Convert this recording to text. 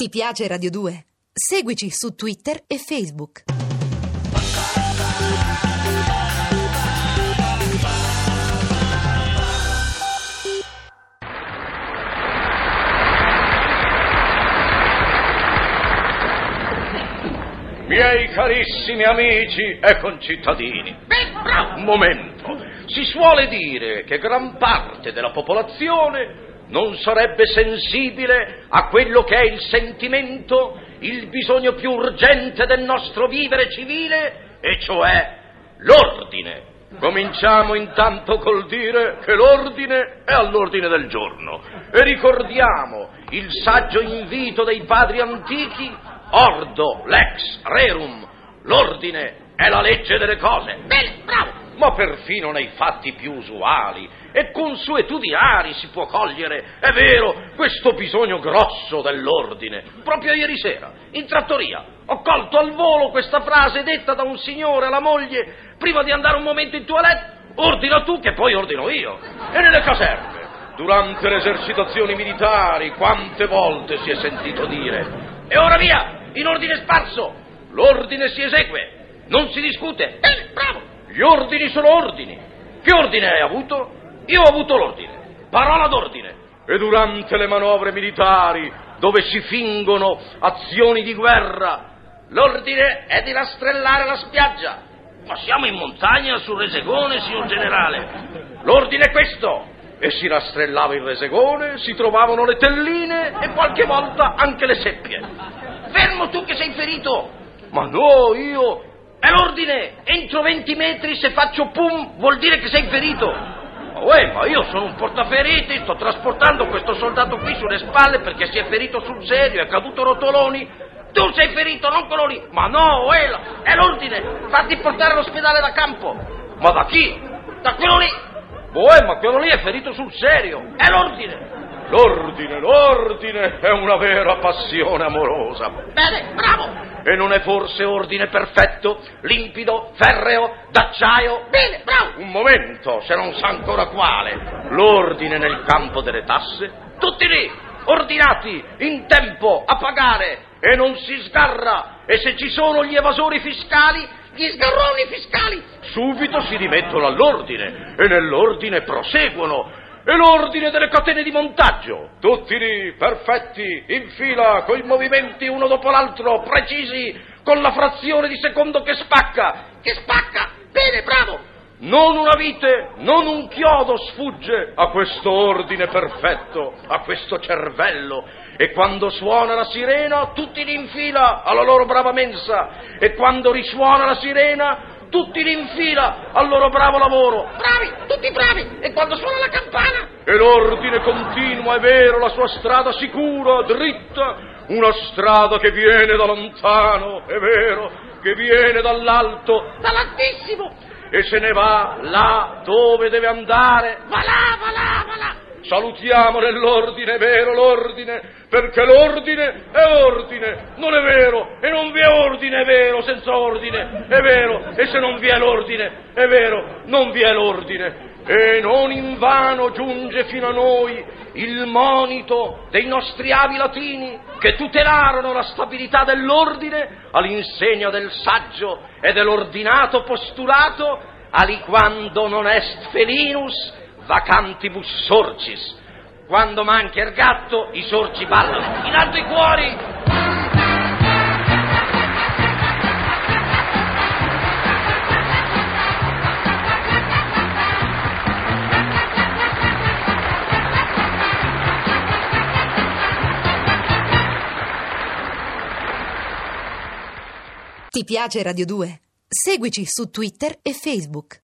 Ti piace Radio 2? Seguici su Twitter e Facebook. Miei carissimi amici e concittadini, un momento. Si suole dire che gran parte della popolazione non sarebbe sensibile a quello che è il sentimento, il bisogno più urgente del nostro vivere civile, e cioè l'ordine. Cominciamo intanto col dire che l'ordine è all'ordine del giorno e ricordiamo il saggio invito dei padri antichi, ordo, lex, rerum, l'ordine è la legge delle cose. Bene, bravo! Ma perfino nei fatti più usuali e consuetudinari si può cogliere, è vero, questo bisogno grosso dell'ordine. Proprio ieri sera, in trattoria, ho colto al volo questa frase detta da un signore alla moglie prima di andare un momento in toilette. Ordina tu che poi ordino io. E nelle caserme, durante le esercitazioni militari, quante volte si è sentito dire. E ora via, in ordine sparso, l'ordine si esegue, non si discute. Bene, bravo, gli ordini sono ordini. Che ordine hai avuto? Io ho avuto l'ordine, parola d'ordine. E durante le manovre militari, dove si fingono azioni di guerra, l'ordine è di rastrellare la spiaggia. Ma siamo in montagna sul Resegone, signor generale. L'ordine è questo. E si rastrellava il Resegone, si trovavano le telline e qualche volta anche le seppie. Fermo tu che sei ferito! Ma no, io... È l'ordine! Entro 20 metri se faccio pum vuol dire che sei ferito! Uè, ma io sono un portaferiti, sto trasportando questo soldato qui sulle spalle perché si è ferito sul serio, è caduto rotoloni. Tu sei ferito, non quello lì. Ma no, uè, è l'ordine. Fatti portare all'ospedale da campo. Ma da chi? Da quello lì. Uè, ma quello lì è ferito sul serio. È l'ordine. L'ordine, l'ordine è una vera passione amorosa. Bene, bravo. E non è forse ordine perfetto, limpido, ferreo, d'acciaio? Bene, bravo! Un momento, se non sa ancora quale. L'ordine nel campo delle tasse? Tutti lì, ordinati, in tempo, a pagare, e non si sgarra. E se ci sono gli evasori fiscali, gli sgarroni fiscali, subito si rimettono all'ordine, e nell'ordine proseguono, e l'ordine delle catene di montaggio. Tutti lì, perfetti, in fila, con i movimenti uno dopo l'altro, precisi, con la frazione di secondo che spacca. Che spacca? Bene, bravo! Non una vite, non un chiodo sfugge a questo ordine perfetto, a questo cervello. E quando suona la sirena, tutti lì in fila alla loro brava mensa. E quando risuona la sirena, tutti lì in fila al loro bravo lavoro. Bravi, tutti bravi. E quando suona la campana? E l'ordine continua, è vero, la sua strada sicura, dritta, una strada che viene da lontano, è vero, che viene dall'alto, dall'altissimo, e se ne va là dove deve andare. Va là, va. Salutiamo nell'ordine, vero l'ordine, perché l'ordine è ordine, non è vero, e non vi è ordine, è vero, senza ordine, è vero, e se non vi è l'ordine, è vero, non vi è l'ordine. E non invano giunge fino a noi il monito dei nostri avi latini che tutelarono la stabilità dell'ordine all'insegna del saggio e dell'ordinato postulato aliquando non est felinus vacantibus sorcis. Quando manca il gatto, i sorci ballano. In alto i cuori! Ti piace Radio 2? Seguici su Twitter e Facebook.